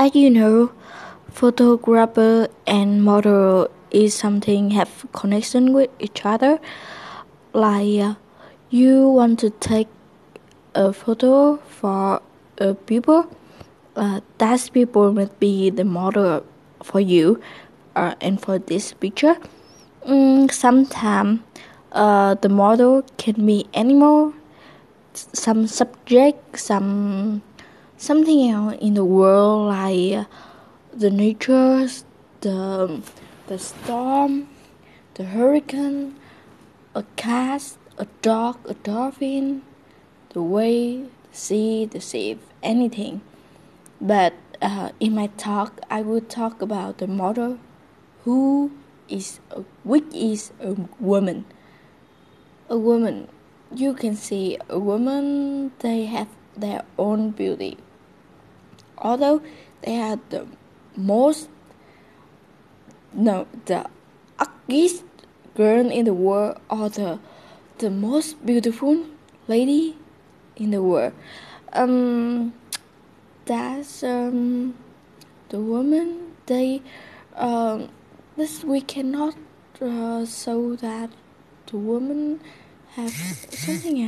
As you know, photographer and model is something have connection with each other. Like uh, you want to take a photo for a people, uh, that people might be the model for you, uh, and for this picture. Mm, Sometimes uh, the model can be animal, some subject, some something else in the world like uh, the nature, the the storm, the hurricane, a cat, a dog, a dolphin, the way, the sea, the sea, anything. But uh, in my talk, I will talk about the model who is a, which is a woman. A woman, you can see a woman. They have their own beauty. Although they are the most no the ugliest girl in the world or the the most beautiful lady in the world. Um, that's um the woman they um this we cannot uh, show that the woman have something else.